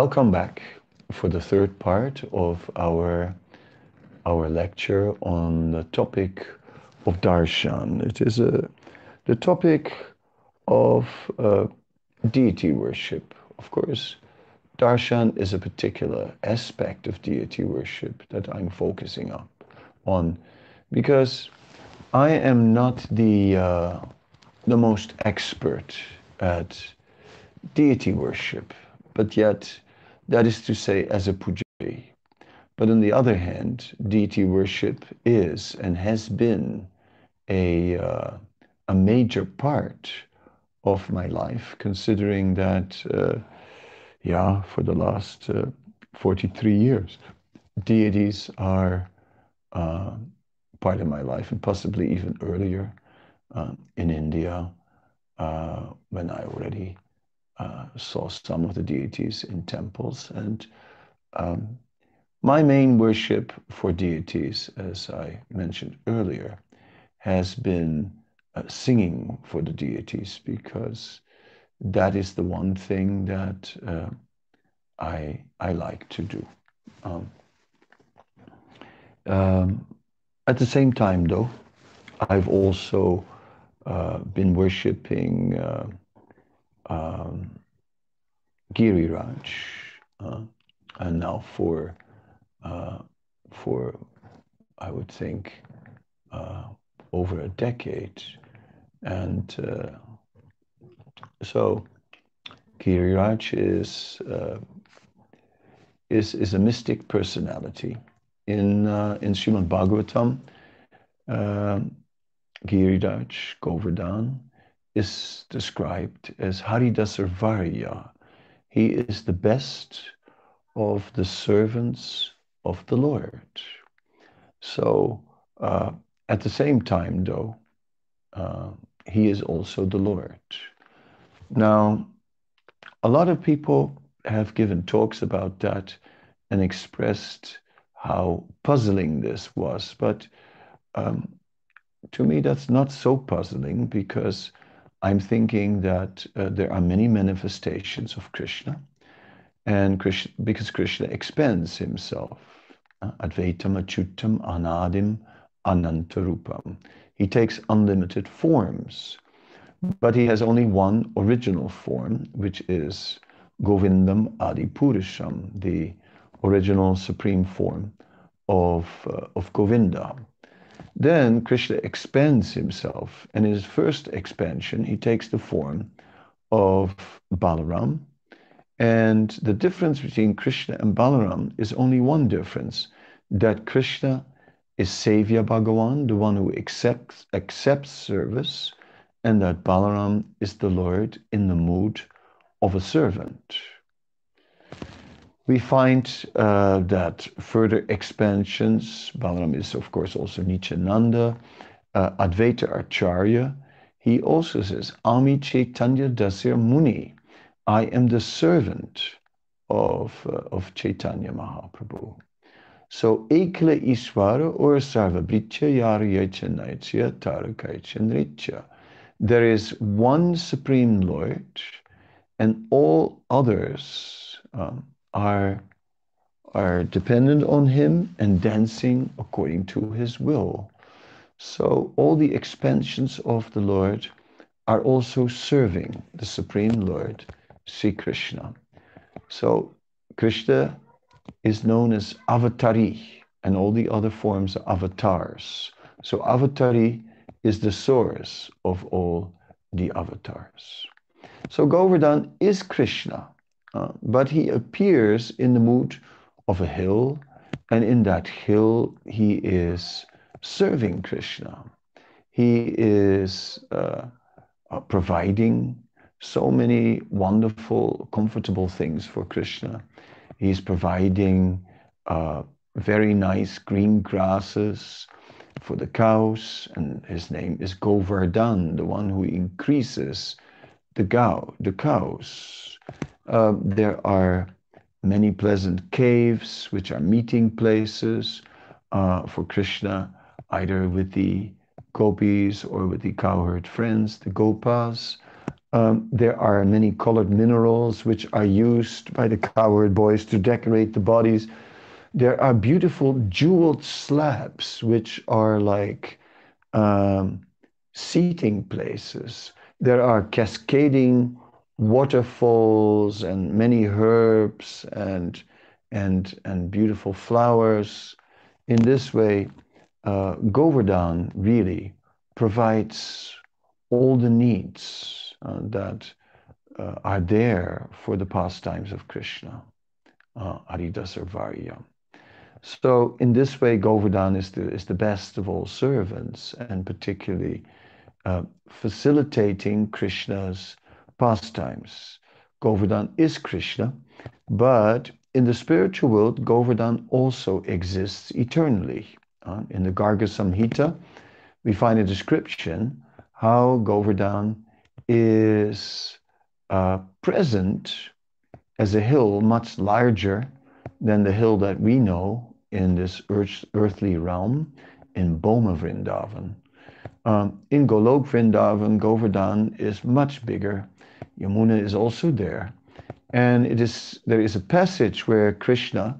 Welcome back for the third part of our our lecture on the topic of darshan. It is a the topic of uh, deity worship. Of course, darshan is a particular aspect of deity worship that I'm focusing on, on because I am not the uh, the most expert at deity worship but yet that is to say as a pujari. But on the other hand, deity worship is and has been a, uh, a major part of my life, considering that, uh, yeah, for the last uh, 43 years, deities are uh, part of my life, and possibly even earlier uh, in India, uh, when I already uh, saw some of the deities in temples. And um, my main worship for deities, as I mentioned earlier, has been uh, singing for the deities because that is the one thing that uh, I, I like to do. Um, um, at the same time, though, I've also uh, been worshiping uh, um, Giriraj, uh, and now for uh, for I would think uh, over a decade, and uh, so Giriraj is uh, is is a mystic personality in uh, in Srimad Bhagavatam. Um, Giriraj Govardhan is described as Haridasar Varya. He is the best of the servants of the Lord. So, uh, at the same time, though, uh, he is also the Lord. Now, a lot of people have given talks about that and expressed how puzzling this was, but um, to me, that's not so puzzling because I'm thinking that uh, there are many manifestations of Krishna, and Krishna, because Krishna expands himself. Uh, Advaitam Achyutam Anadim Anantarupam. He takes unlimited forms, but he has only one original form, which is Govindam Adipurusham, the original supreme form of, uh, of Govinda. Then Krishna expands himself, and in his first expansion, he takes the form of Balaram. And the difference between Krishna and Balaram is only one difference that Krishna is Sevya Bhagavan, the one who accepts, accepts service, and that Balaram is the Lord in the mood of a servant we find uh, that further expansions, Balaram is of course also Nityananda, uh, Advaita Acharya, he also says, Ami Chaitanya Dasir Muni, I am the servant of, uh, of Chaitanya Mahaprabhu. So Ekla Iswara or Sarva Sarvabritya Yarayachanaichya Tarakaichanritya. There is one Supreme Lord and all others um, are, are dependent on Him and dancing according to His will. So all the expansions of the Lord are also serving the Supreme Lord, Sri Krishna. So Krishna is known as Avatari, and all the other forms are avatars. So Avatari is the source of all the avatars. So Govardhan is Krishna. Uh, but he appears in the mood of a hill, and in that hill, he is serving Krishna. He is uh, uh, providing so many wonderful, comfortable things for Krishna. He's providing uh, very nice green grasses for the cows, and his name is Govardhan, the one who increases the cow, the cows. Uh, there are many pleasant caves, which are meeting places uh, for Krishna, either with the gopis or with the cowherd friends, the gopas. Um, there are many colored minerals which are used by the cowherd boys to decorate the bodies. There are beautiful jeweled slabs which are like um, seating places. There are cascading waterfalls and many herbs and and and beautiful flowers. In this way, uh, Govardhan really provides all the needs uh, that uh, are there for the pastimes of Krishna, uh, Haridasa So in this way, Govardhan is the, is the best of all servants and particularly uh, facilitating Krishna's pastimes. Govardhan is Krishna, but in the spiritual world, Govardhan also exists eternally. Uh, in the Garga Samhita, we find a description how Govardhan is uh, present as a hill much larger than the hill that we know in this earth, earthly realm in Bhauma Vrindavan. Um, in Golok Vrindavan, Govardhan is much bigger. Yamuna is also there. And it is there is a passage where Krishna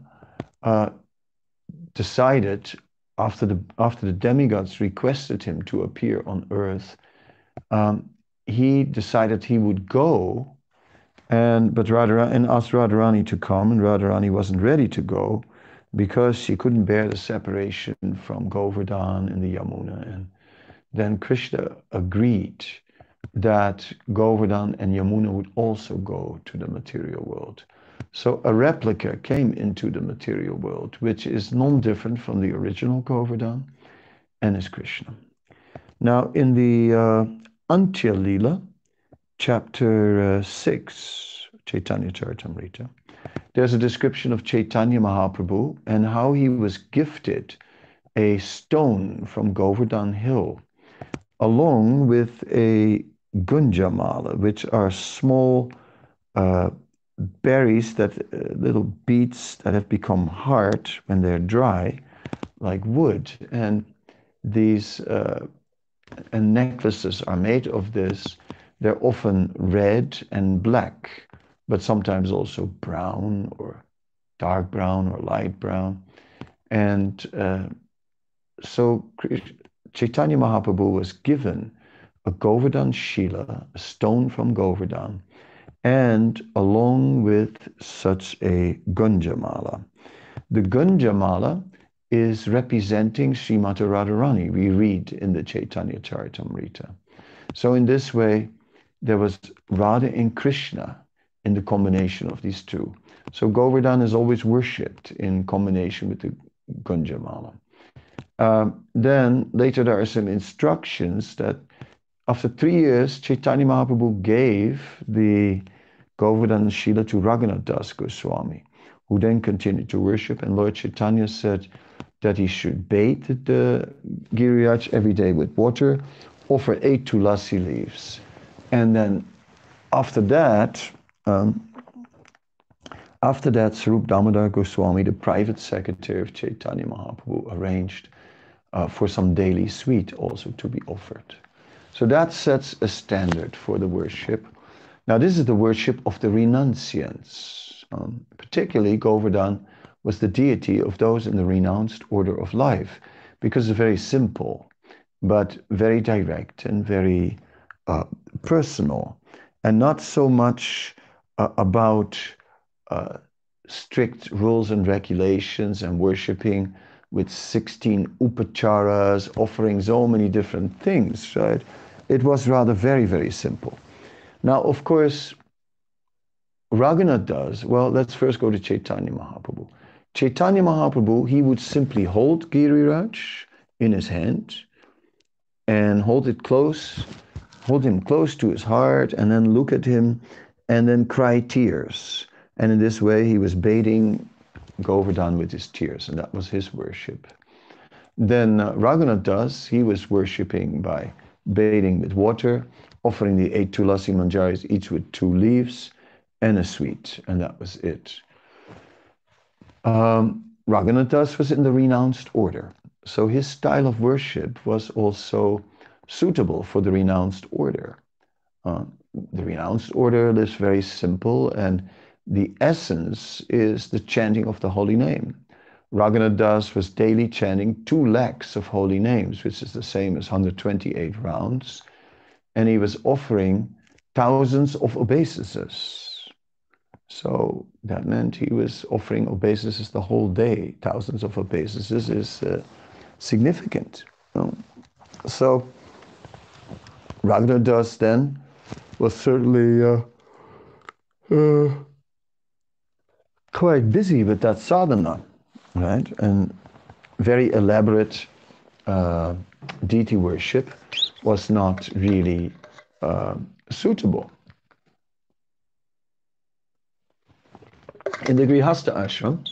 uh, decided after the after the demigods requested him to appear on earth, um, he decided he would go, and but Radharani and asked Radharani to come, and Radharani wasn't ready to go because she couldn't bear the separation from Govardhan and the Yamuna. And then Krishna agreed that Govardhan and Yamuna would also go to the material world. So a replica came into the material world, which is non-different from the original Govardhan and is Krishna. Now in the uh, Antya Lila, chapter uh, 6, Chaitanya Charitamrita, there's a description of Chaitanya Mahaprabhu and how he was gifted a stone from Govardhan Hill, along with a gunjamala, which are small uh, berries that uh, little beads that have become hard when they're dry, like wood. And these uh, and necklaces are made of this. They're often red and black, but sometimes also brown or dark brown or light brown. And uh, so Chaitanya Mahaprabhu was given a Govardhan Shila, a stone from Govardhan, and along with such a Gunjamala. The Gunjamala is representing Srimati Radharani, we read in the Chaitanya Charitamrita. So in this way, there was Radha and Krishna in the combination of these two. So Govardhan is always worshipped in combination with the Gunjamala. Um, then later there are some instructions that after three years, Chaitanya Mahaprabhu gave the Govardhan Shila to Raghunath Das Goswami, who then continued to worship. And Lord Chaitanya said that he should bathe the Giriraj every day with water, offer eight tulasi leaves. And then after that, um, after that, Swarup Damodar Goswami, the private secretary of Chaitanya Mahaprabhu, arranged uh, for some daily sweet also to be offered. So that sets a standard for the worship now, this is the worship of the renunciants. Um, particularly, Govardhan was the deity of those in the renounced order of life because it's very simple, but very direct and very uh, personal, and not so much uh, about uh, strict rules and regulations and worshiping with 16 upacharas, offering so many different things, right? It was rather very, very simple. Now, of course, Raghunath Das, well, let's first go to Chaitanya Mahaprabhu. Chaitanya Mahaprabhu, he would simply hold Giriraj in his hand and hold it close, hold him close to his heart, and then look at him and then cry tears. And in this way, he was bathing Govardhan with his tears, and that was his worship. Then uh, Raghunath Das, he was worshipping by bathing with water offering the eight tulasi manjaris, each with two leaves and a sweet, and that was it. Um, Raghunath Das was in the renounced order, so his style of worship was also suitable for the renounced order. Uh, the renounced order lives very simple, and the essence is the chanting of the holy name. Raghunath Das was daily chanting two lakhs of holy names, which is the same as 128 rounds, and he was offering thousands of obeisances. So that meant he was offering obeisances the whole day. Thousands of obeisances is uh, significant. So Raghunath Das then was certainly uh, uh, quite busy with that sadhana, right? And very elaborate uh, deity worship was not really uh, suitable. In the Grihastha ashram,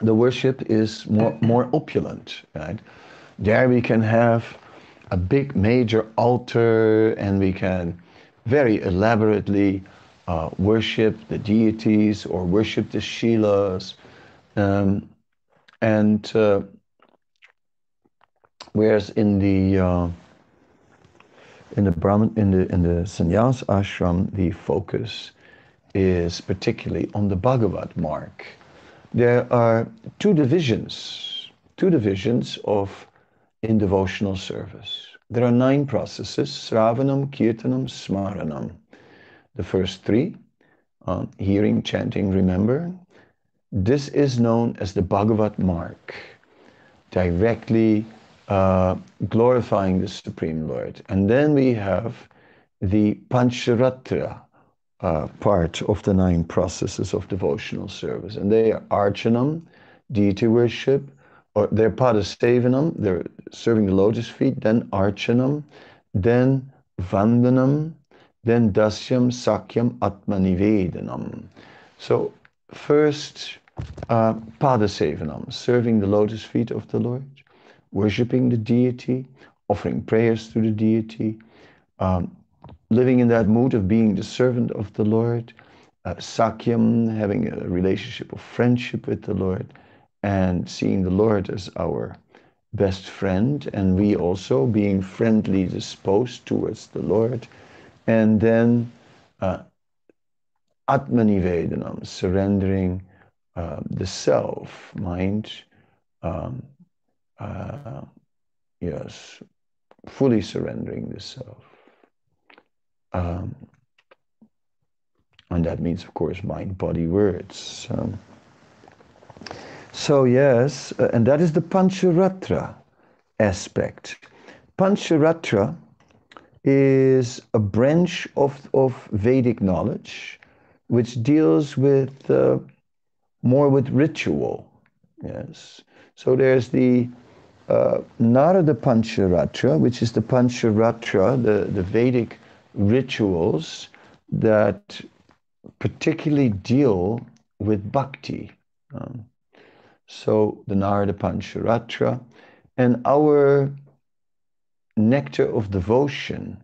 the worship is more, more opulent, right? There we can have a big major altar and we can very elaborately uh, worship the deities or worship the Shilas. Um, and uh, whereas in the uh, in the Brahman in the in the sannyas ashram, the focus is particularly on the Bhagavat marg. There are two divisions, two divisions of in devotional service. There are nine processes: Sravanam, Kirtanam, Smaranam. The first three, uh, hearing, chanting, remembering. This is known as the Bhagavat marg, directly uh, glorifying the Supreme Lord. And then we have the Pancharatra uh, part of the nine processes of devotional service. And they are Archanam, deity worship, or they're Padasevanam, they're serving the lotus feet, then Archanam, then Vandanam, then Dasyam, Sakyam, Atmanivedanam. So first, uh, serving the lotus feet of the Lord worshiping the deity, offering prayers to the deity, um, living in that mood of being the servant of the Lord, uh, Sakyam, having a relationship of friendship with the Lord, and seeing the Lord as our best friend, and we also being friendly disposed towards the Lord. And then uh, Atmanivedanam, surrendering uh, the self, mind, um, uh, yes, fully surrendering the self. Um, and that means, of course, mind, body, words. Um, so, yes, uh, and that is the Pancharatra aspect. Pancharatra is a branch of, of Vedic knowledge which deals with uh, more with ritual. Yes. So there's the uh, Narada Pancharatra, which is the Pancharatra, the, the Vedic rituals that particularly deal with bhakti. Um, so the Narada Pancharatra and our nectar of devotion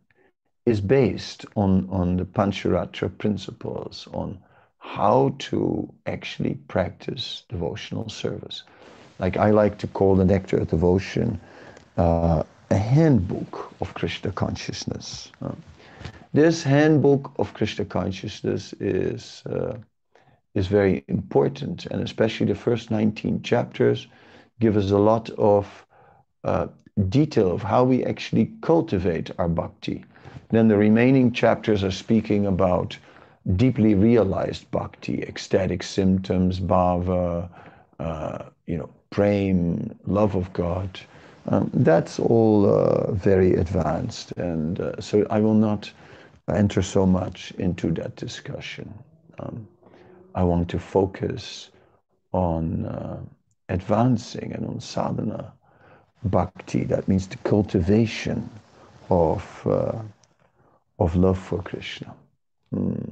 is based on, on the Pancharatra principles, on how to actually practice devotional service like I like to call the Nectar of Devotion uh, a handbook of Krishna consciousness. Uh, this handbook of Krishna consciousness is, uh, is very important, and especially the first 19 chapters give us a lot of uh, detail of how we actually cultivate our bhakti. Then the remaining chapters are speaking about deeply realized bhakti, ecstatic symptoms, bhava, uh, you know, prem, love of God. Um, that's all uh, very advanced, and uh, so I will not enter so much into that discussion. Um, I want to focus on uh, advancing and on sadhana bhakti. That means the cultivation of uh, of love for Krishna. Mm.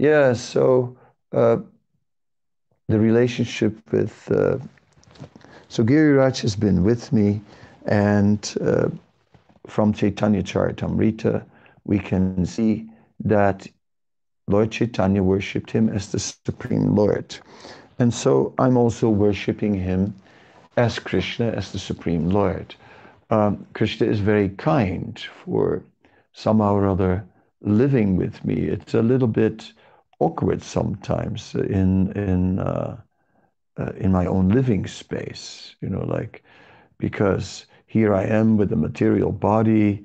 Yeah, so uh, the relationship with. Uh, so Giriraj has been with me, and uh, from Chaitanya Charitamrita, we can see that Lord Chaitanya worshipped him as the Supreme Lord. And so I'm also worshipping him as Krishna, as the Supreme Lord. Um, Krishna is very kind for somehow or other living with me. It's a little bit awkward sometimes in in uh, uh, in my own living space. You know, like because here I am with a material body,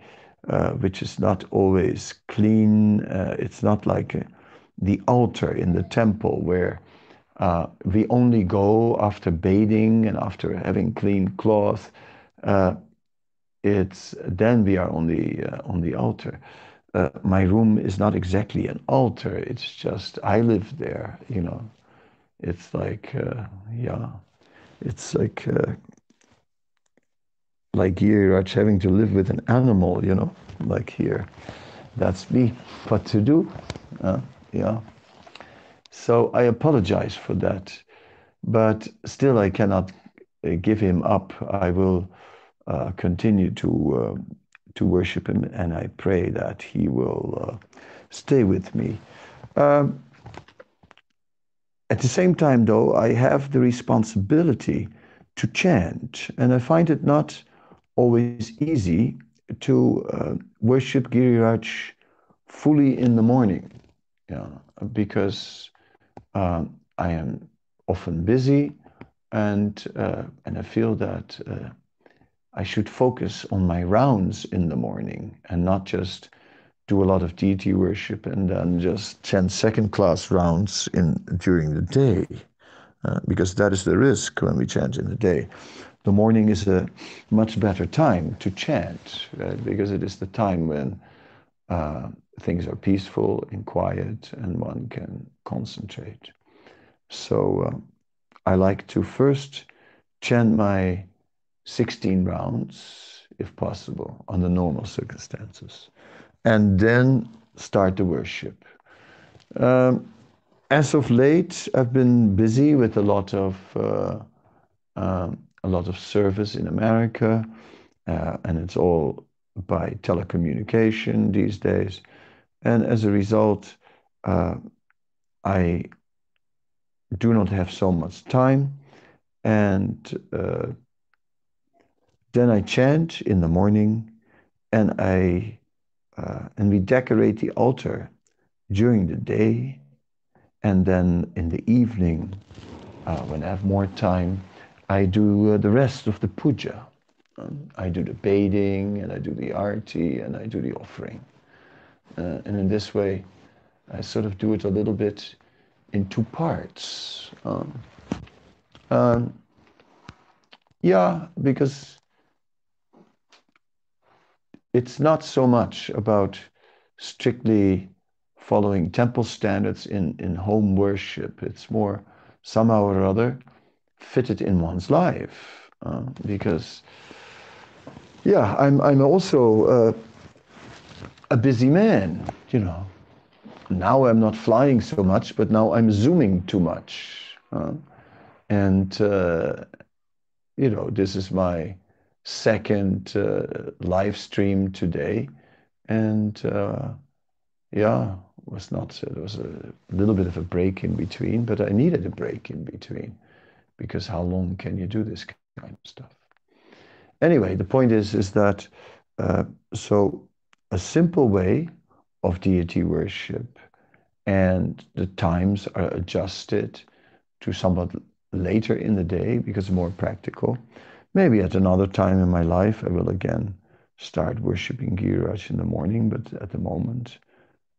uh, which is not always clean. Uh, it's not like the altar in the temple where uh, we only go after bathing and after having clean cloth. Uh, it's then we are on the on the altar. Uh, my room is not exactly an altar. It's just I live there. You know, it's like uh, yeah, it's like uh, like here, having to live with an animal. You know, like here. That's me. What to do? yeah. So I apologize for that, but still I cannot uh, give him up. I will uh, continue to uh, to worship him, and I pray that he will uh, stay with me. Um, at the same time, though, I have the responsibility to chant, and I find it not always easy to uh, worship Giriraj fully in the morning, yeah, because um, I am often busy, and uh, and I feel that uh, I should focus on my rounds in the morning and not just do a lot of deity worship and then just chant second class rounds in during the day, uh, because that is the risk when we chant in the day. The morning is a much better time to chant right? because it is the time when uh, things are peaceful and quiet and one can concentrate. So uh, I like to first chant my 16 rounds, if possible, under normal circumstances, and then start the worship. Um, as of late, I've been busy with a lot of uh, um, a lot of service in America, uh, and it's all by telecommunication these days. And as a result, uh, I do not have so much time. And uh, then I chant in the morning, and I uh, and we decorate the altar during the day, and then in the evening, uh, when I have more time, I do uh, the rest of the puja. Um, I do the bathing, and I do the arti, and I do the offering. Uh, and in this way, I sort of do it a little bit in two parts. Um, um, yeah, because it's not so much about strictly following temple standards in, in home worship. It's more somehow or other fitted in one's life. Uh, because, yeah, I'm, I'm also uh, a busy man, you know. Now I'm not flying so much, but now I'm zooming too much. Uh, and, you know, this is my second uh, live stream today. And uh, yeah, was not, there was a little bit of a break in between, but I needed a break in between because how long can you do this kind of stuff? Anyway, the point is, is that uh, so a simple way of deity worship and the times are adjusted to somewhat later in the day because more practical. Maybe at another time in my life I will again start worshiping Giriraj in the morning, but at the moment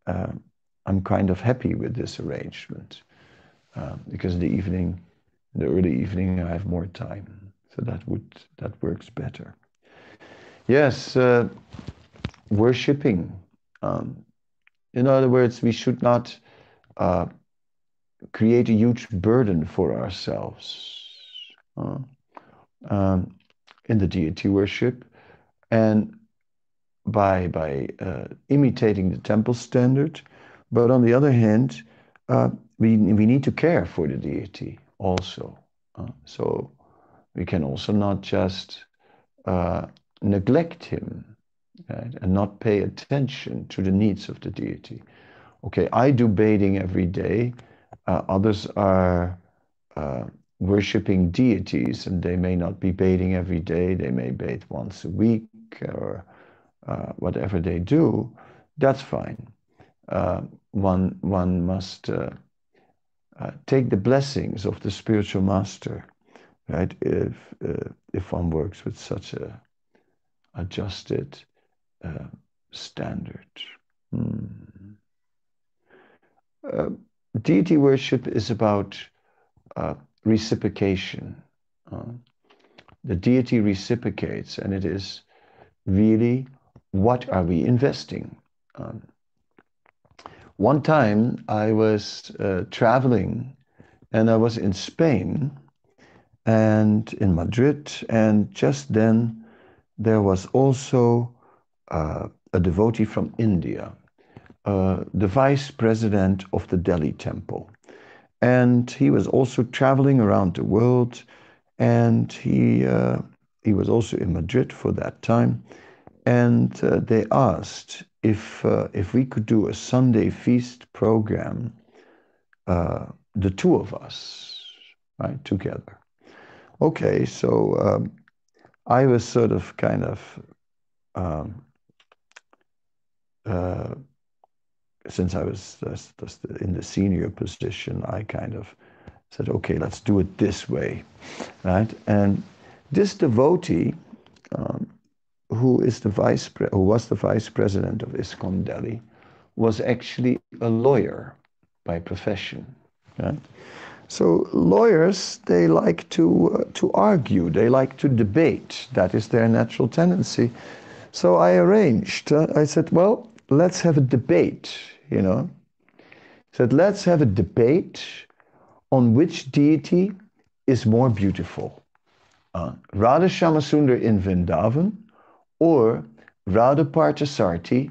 uh, I'm kind of happy with this arrangement uh, because in the evening, in the early evening, I have more time, so that would that works better. Yes, uh, worshipping. Um, in other words, we should not uh, create a huge burden for ourselves um, in the deity worship, and by by uh, imitating the temple standard. But on the other hand, uh, we we need to care for the deity also. Uh, so we can also not just uh, neglect him right? and not pay attention to the needs of the deity. Okay, I do bathing every day. Uh, others are uh, worshipping deities and they may not be bathing every day. They may bathe once a week or uh, whatever they do, that's fine. Uh, one, one must uh, uh, take the blessings of the spiritual master, right? If, uh, if one works with such a adjusted standard. Hmm. deity worship is about reciprocation. the deity reciprocates, and it is really what are we investing? Um, one time I was uh, traveling and I was in Spain and in Madrid, and just then there was also uh, a devotee from India, uh, the vice president of the Delhi temple. And he was also traveling around the world, and he, uh, he was also in Madrid for that time and uh, they asked if uh, if we could do a Sunday feast program, uh, the two of us, right, together. Okay, so um, I was sort of kind of, um, uh, since I was in the senior position, I kind of said, okay, let's do it this way, right? And this devotee. Um, who is the vice who was the vice president of ISKCON Delhi, was actually a lawyer by profession. Right? So lawyers they like to uh, to argue, they like to debate. That is their natural tendency. So I arranged. Uh, I said, well, let's have a debate. You know, said let's have a debate on which deity is more beautiful. Uh, Radha Shyamasundar in Vrindavan or Radha Parthasarathi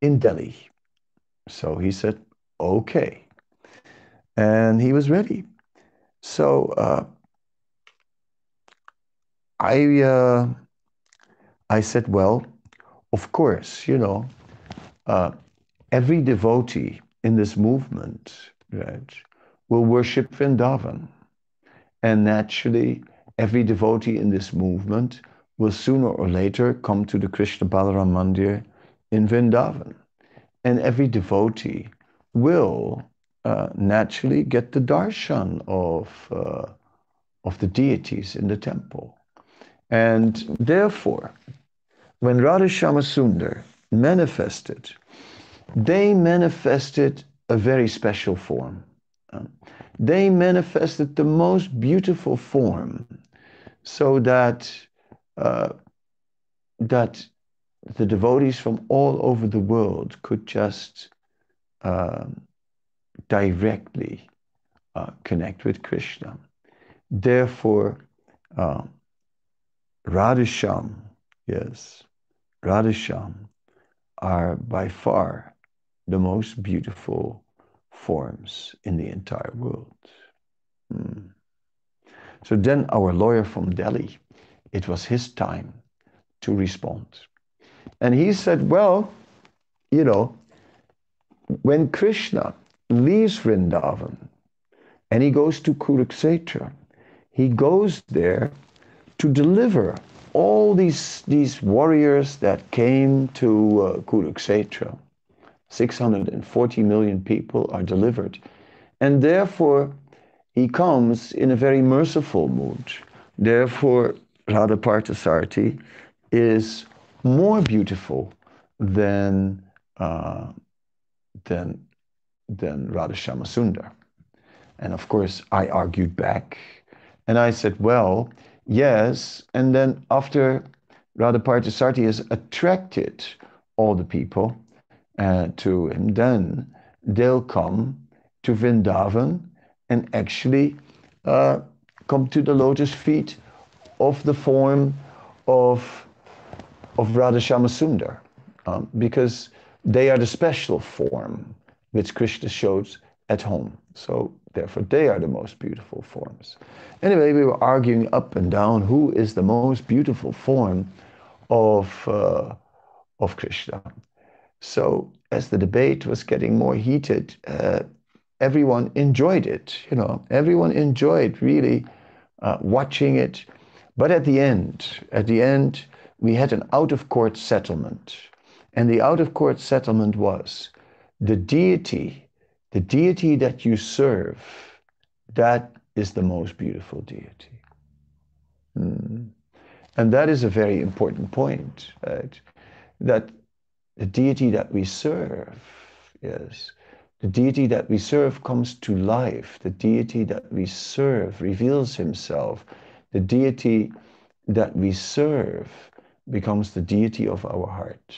in Delhi. So he said, okay. And he was ready. So uh, I, uh, I said, well, of course, you know, uh, every devotee in this movement right, will worship Vrindavan. And naturally, every devotee in this movement will sooner or later come to the Krishna Balaram Mandir in Vrindavan. And every devotee will uh, naturally get the darshan of, uh, of the deities in the temple. And therefore, when Radha Shyamasundar manifested, they manifested a very special form. Uh, they manifested the most beautiful form so that uh, that the devotees from all over the world could just um, directly uh, connect with Krishna. Therefore, uh, Radhisham, yes, Radhisham are by far the most beautiful forms in the entire world. Hmm. So then our lawyer from Delhi, it was his time to respond. And he said, Well, you know, when Krishna leaves Vrindavan and he goes to Kurukshetra, he goes there to deliver all these, these warriors that came to uh, Kurukshetra. 640 million people are delivered. And therefore, he comes in a very merciful mood. Therefore, Radha Parthasarathi is more beautiful than, uh, than, than Radha. And of course, I argued back and I said, well, yes. And then after Radha Parthasarathi has attracted all the people uh, to him, then they'll come to Vrindavan and actually uh, come to the lotus feet of the form of, of Radha Shyamasundar, um, because they are the special form which Krishna shows at home. So therefore, they are the most beautiful forms. Anyway, we were arguing up and down who is the most beautiful form of, uh, of Krishna. So as the debate was getting more heated, uh, everyone enjoyed it. You know, everyone enjoyed really uh, watching it but at the end, at the end, we had an out of court settlement. And the out of court settlement was the deity, the deity that you serve, that is the most beautiful deity. Mm. And that is a very important point, right? That the deity that we serve, yes, the deity that we serve comes to life. The deity that we serve reveals himself. The deity that we serve becomes the deity of our heart.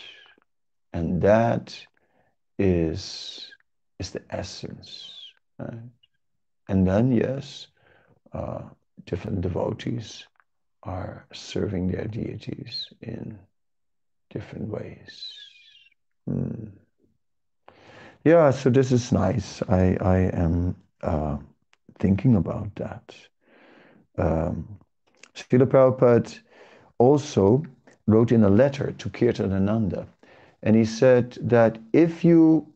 And that is, is the essence. Right? And then, yes, uh, different devotees are serving their deities in different ways. Hmm. Yeah, so this is nice. I, I am uh, thinking about that. Um, Srila Prabhupada also wrote in a letter to Kirtanananda, and he said that if you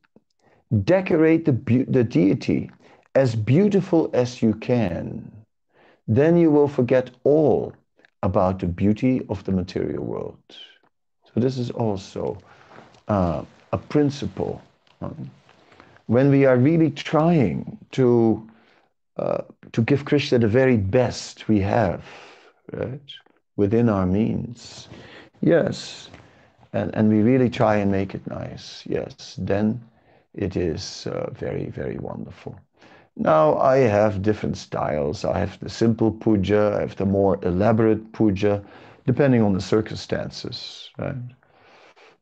decorate the, the deity as beautiful as you can, then you will forget all about the beauty of the material world. So this is also uh, a principle. When we are really trying to uh, to give Krishna the very best we have, right, within our means, yes, and and we really try and make it nice, yes, then it is uh, very very wonderful. Now I have different styles. I have the simple puja, I have the more elaborate puja, depending on the circumstances, right?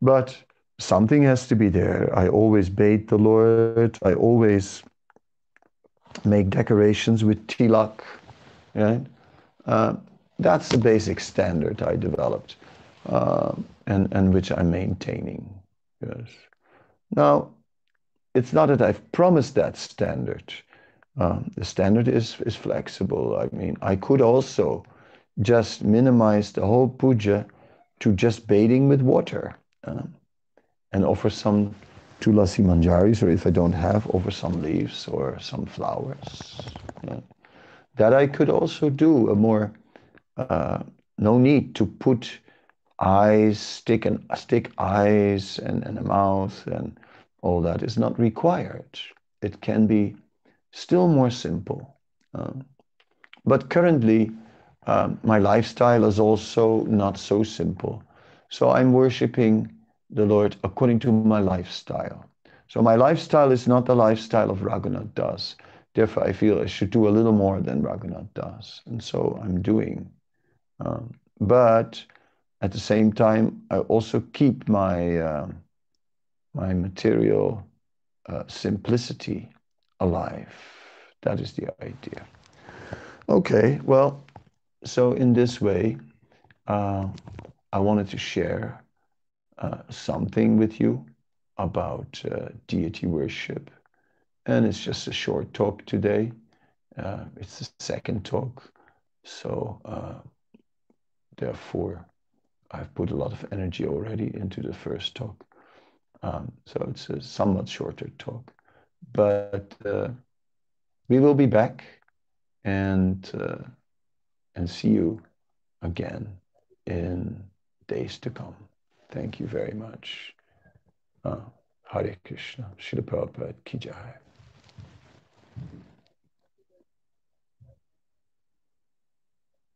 But something has to be there. I always bathe the Lord. I always make decorations with tilak. Right? Uh, that's the basic standard I developed uh, and, and which I'm maintaining. Yes. Now, it's not that I've promised that standard. Um, the standard is, is flexible. I mean, I could also just minimize the whole puja to just bathing with water. Uh, and offer some tulasi manjaris, or if I don't have, offer some leaves or some flowers. Yeah. That I could also do a more, uh, no need to put eyes, stick and stick eyes and, and a mouth and all that is not required. It can be still more simple. Um, but currently, um, my lifestyle is also not so simple. So I'm worshiping the Lord according to my lifestyle. So my lifestyle is not the lifestyle of Raghunath Das. Therefore, I feel I should do a little more than Raghunath Das. And so I'm doing. Um, but at the same time, I also keep my, uh, my material uh, simplicity alive. That is the idea. Okay, well, so in this way, uh, I wanted to share uh, something with you about uh, deity worship. And it's just a short talk today. Uh, it's the second talk. So, uh, therefore, I've put a lot of energy already into the first talk. Um, so, it's a somewhat shorter talk. But uh, we will be back and, and see you again in days to come. Thank you very much. Uh, Hare Krishna. Srila Prabhupada Ki Jai.